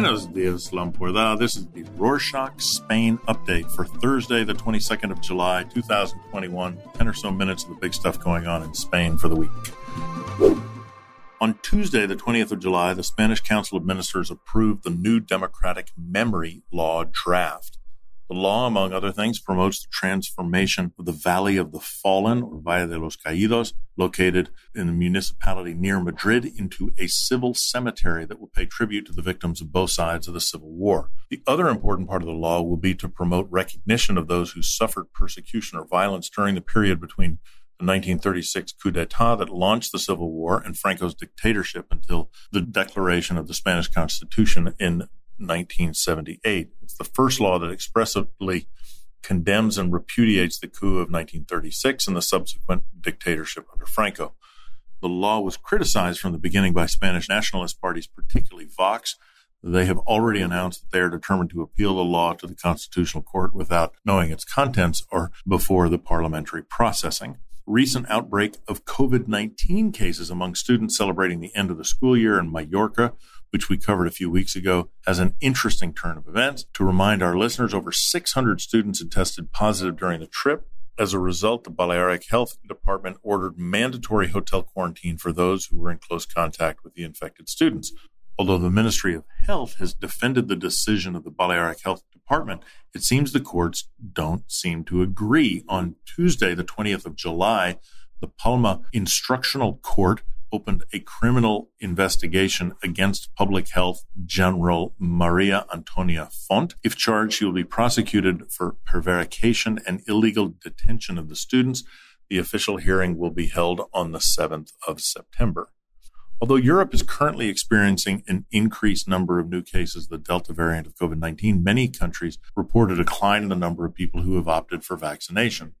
Buenos dias, La Puerta. This is the Rorschach Spain update for Thursday, the 22nd of July, 2021. 10 or so minutes of the big stuff going on in Spain for the week. On Tuesday, the 20th of July, the Spanish Council of Ministers approved the new democratic memory law draft. The law, among other things, promotes the transformation of the Valley of the Fallen, or Valle de los Caídos, located in the municipality near Madrid, into a civil cemetery that will pay tribute to the victims of both sides of the Civil War. The other important part of the law will be to promote recognition of those who suffered persecution or violence during the period between the 1936 coup d'etat that launched the Civil War and Franco's dictatorship until the declaration of the Spanish Constitution in 1978. It's the first law that expressly condemns and repudiates the coup of 1936 and the subsequent dictatorship under Franco. The law was criticized from the beginning by Spanish nationalist parties, particularly Vox. They have already announced that they are determined to appeal the law to the Constitutional Court without knowing its contents or before the parliamentary processing. Recent outbreak of COVID 19 cases among students celebrating the end of the school year in Mallorca which we covered a few weeks ago, has an interesting turn of events. To remind our listeners, over 600 students had tested positive during the trip. As a result, the Balearic Health Department ordered mandatory hotel quarantine for those who were in close contact with the infected students. Although the Ministry of Health has defended the decision of the Balearic Health Department, it seems the courts don't seem to agree. On Tuesday, the 20th of July, the Palma Instructional Court opened a criminal investigation against public health general Maria Antonia Font. If charged, she will be prosecuted for prevarication and illegal detention of the students. The official hearing will be held on the 7th of September. Although Europe is currently experiencing an increased number of new cases of the Delta variant of COVID 19, many countries report a decline in the number of people who have opted for vaccination.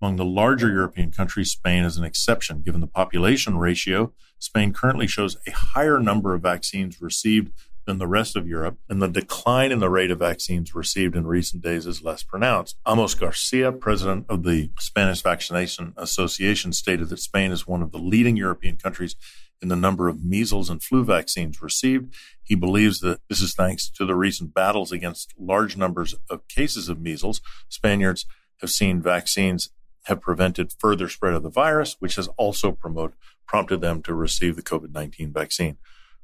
Among the larger European countries, Spain is an exception. Given the population ratio, Spain currently shows a higher number of vaccines received than the rest of Europe, and the decline in the rate of vaccines received in recent days is less pronounced. Amos Garcia, president of the Spanish Vaccination Association, stated that Spain is one of the leading European countries in the number of measles and flu vaccines received. He believes that this is thanks to the recent battles against large numbers of cases of measles. Spaniards have seen vaccines have prevented further spread of the virus, which has also promote, prompted them to receive the COVID 19 vaccine.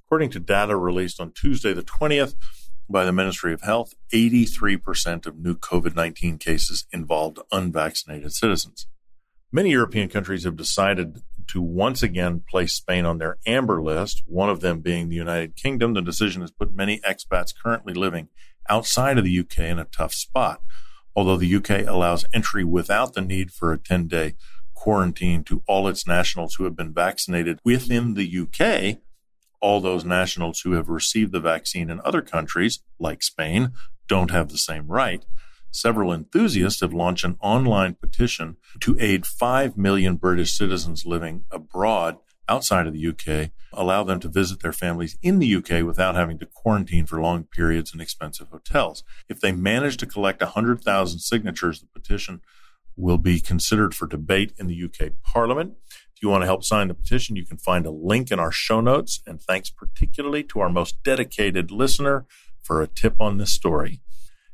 According to data released on Tuesday, the 20th, by the Ministry of Health, 83% of new COVID 19 cases involved unvaccinated citizens. Many European countries have decided to once again place Spain on their amber list, one of them being the United Kingdom. The decision has put many expats currently living outside of the UK in a tough spot although the UK allows entry without the need for a 10 day quarantine to all its nationals who have been vaccinated within the UK. All those nationals who have received the vaccine in other countries, like Spain, don't have the same right. Several enthusiasts have launched an online petition to aid 5 million British citizens living abroad outside of the UK, allow them to visit their families in the UK without having to quarantine for long periods in expensive hotels. If they manage to collect 100,000 signatures, the petition will be considered for debate in the UK Parliament. If you want to help sign the petition, you can find a link in our show notes. And thanks particularly to our most dedicated listener for a tip on this story.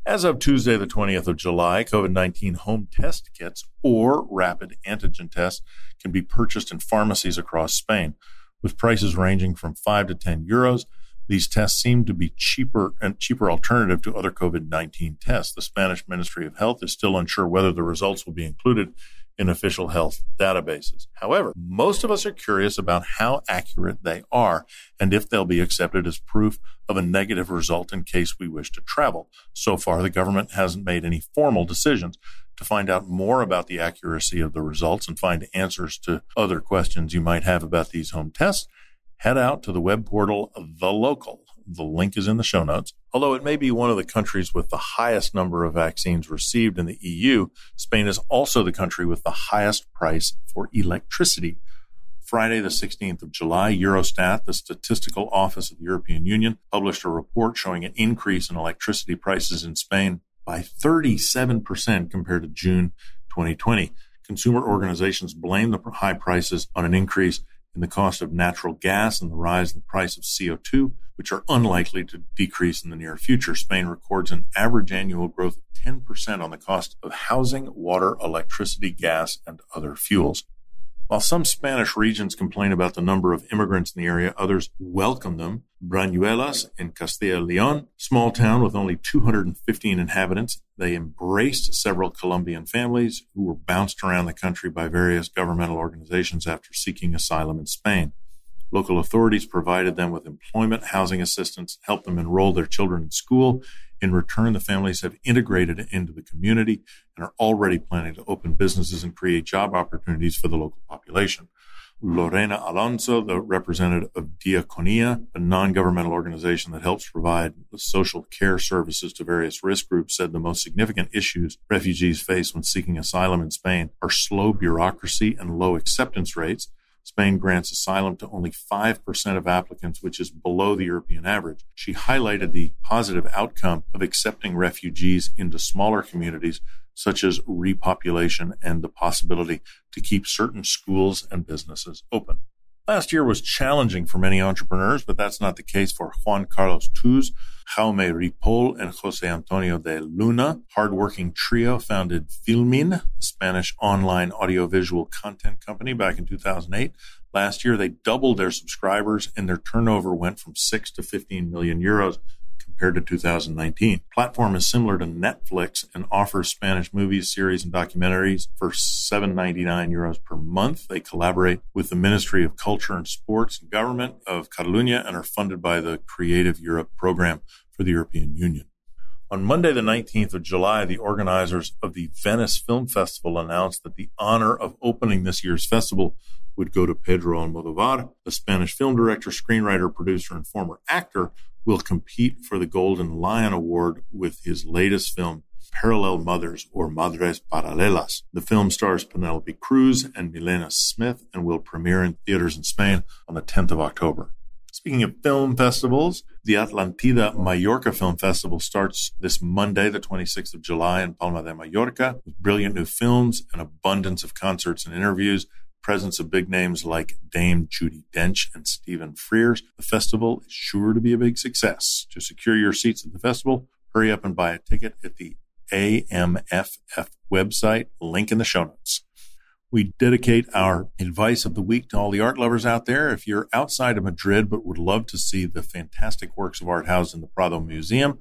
As of Tuesday, the 20th of July, COVID 19 home test kits or rapid antigen tests can be purchased in pharmacies across Spain, with prices ranging from 5 to 10 euros. These tests seem to be cheaper and cheaper alternative to other COVID-19 tests. The Spanish Ministry of Health is still unsure whether the results will be included in official health databases. However, most of us are curious about how accurate they are and if they'll be accepted as proof of a negative result in case we wish to travel. So far, the government hasn't made any formal decisions. To find out more about the accuracy of the results and find answers to other questions you might have about these home tests, head out to the web portal The Local the link is in the show notes. Although it may be one of the countries with the highest number of vaccines received in the EU, Spain is also the country with the highest price for electricity. Friday, the 16th of July, Eurostat, the statistical office of the European Union, published a report showing an increase in electricity prices in Spain by 37% compared to June 2020. Consumer organizations blame the high prices on an increase in the cost of natural gas and the rise in the price of CO2, which are unlikely to decrease in the near future. Spain records an average annual growth of 10% on the cost of housing, water, electricity, gas, and other fuels. While some Spanish regions complain about the number of immigrants in the area, others welcome them. Brañuelas in Castilla y León, small town with only 215 inhabitants, they embraced several Colombian families who were bounced around the country by various governmental organizations after seeking asylum in Spain. Local authorities provided them with employment, housing assistance, helped them enroll their children in school. In return, the families have integrated into the community and are already planning to open businesses and create job opportunities for the local population. Lorena Alonso, the representative of Diaconia, a non-governmental organization that helps provide social care services to various risk groups, said the most significant issues refugees face when seeking asylum in Spain are slow bureaucracy and low acceptance rates, Spain grants asylum to only 5% of applicants, which is below the European average. She highlighted the positive outcome of accepting refugees into smaller communities, such as repopulation and the possibility to keep certain schools and businesses open. Last year was challenging for many entrepreneurs, but that's not the case for Juan Carlos Tous, Jaume Ripoll, and Jose Antonio de Luna. Hardworking trio founded Filmin, a Spanish online audiovisual content company back in 2008. Last year, they doubled their subscribers and their turnover went from 6 to 15 million euros compared to 2019. Platform is similar to Netflix and offers Spanish movies, series, and documentaries for 7.99 euros per month. They collaborate with the Ministry of Culture and Sports and Government of Catalunya and are funded by the Creative Europe program for the European Union. On Monday, the 19th of July, the organizers of the Venice Film Festival announced that the honor of opening this year's festival would go to Pedro Almodovar, the Spanish film director, screenwriter, producer, and former actor will compete for the Golden Lion Award with his latest film, Parallel Mothers or Madres Paralelas. The film stars Penelope Cruz and Milena Smit and will premiere in theaters in Spain on the 10th of October. Speaking of film festivals, the Atlantida Mallorca Film Festival starts this Monday, the 26th of July in Palma de Mallorca with brilliant new films, an abundance of concerts and interviews, presence of big names like Dame Judi Dench and Stephen Frears, the festival is sure to be a big success. To secure your seats at the festival, hurry up and buy a ticket at the AMFF website, link in the show notes. We dedicate our advice of the week to all the art lovers out there. If you're outside of Madrid but would love to see the fantastic works of art housed in the Prado Museum,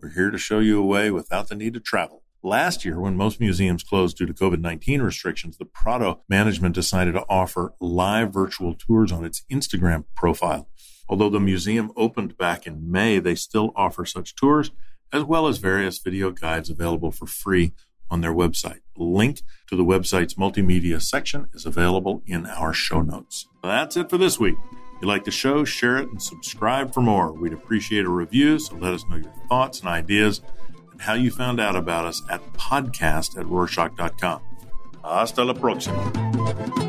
we're here to show you a way without the need to travel. Last year, when most museums closed due to COVID 19 restrictions, the Prado management decided to offer live virtual tours on its Instagram profile. Although the museum opened back in May, they still offer such tours, as well as various video guides available for free on their website. link to the website's multimedia section is available in our show notes. That's it for this week. If you like the show, share it and subscribe for more. We'd appreciate a review, so let us know your thoughts and ideas how you found out about us at podcast at Rorschach.com. Hasta la próxima.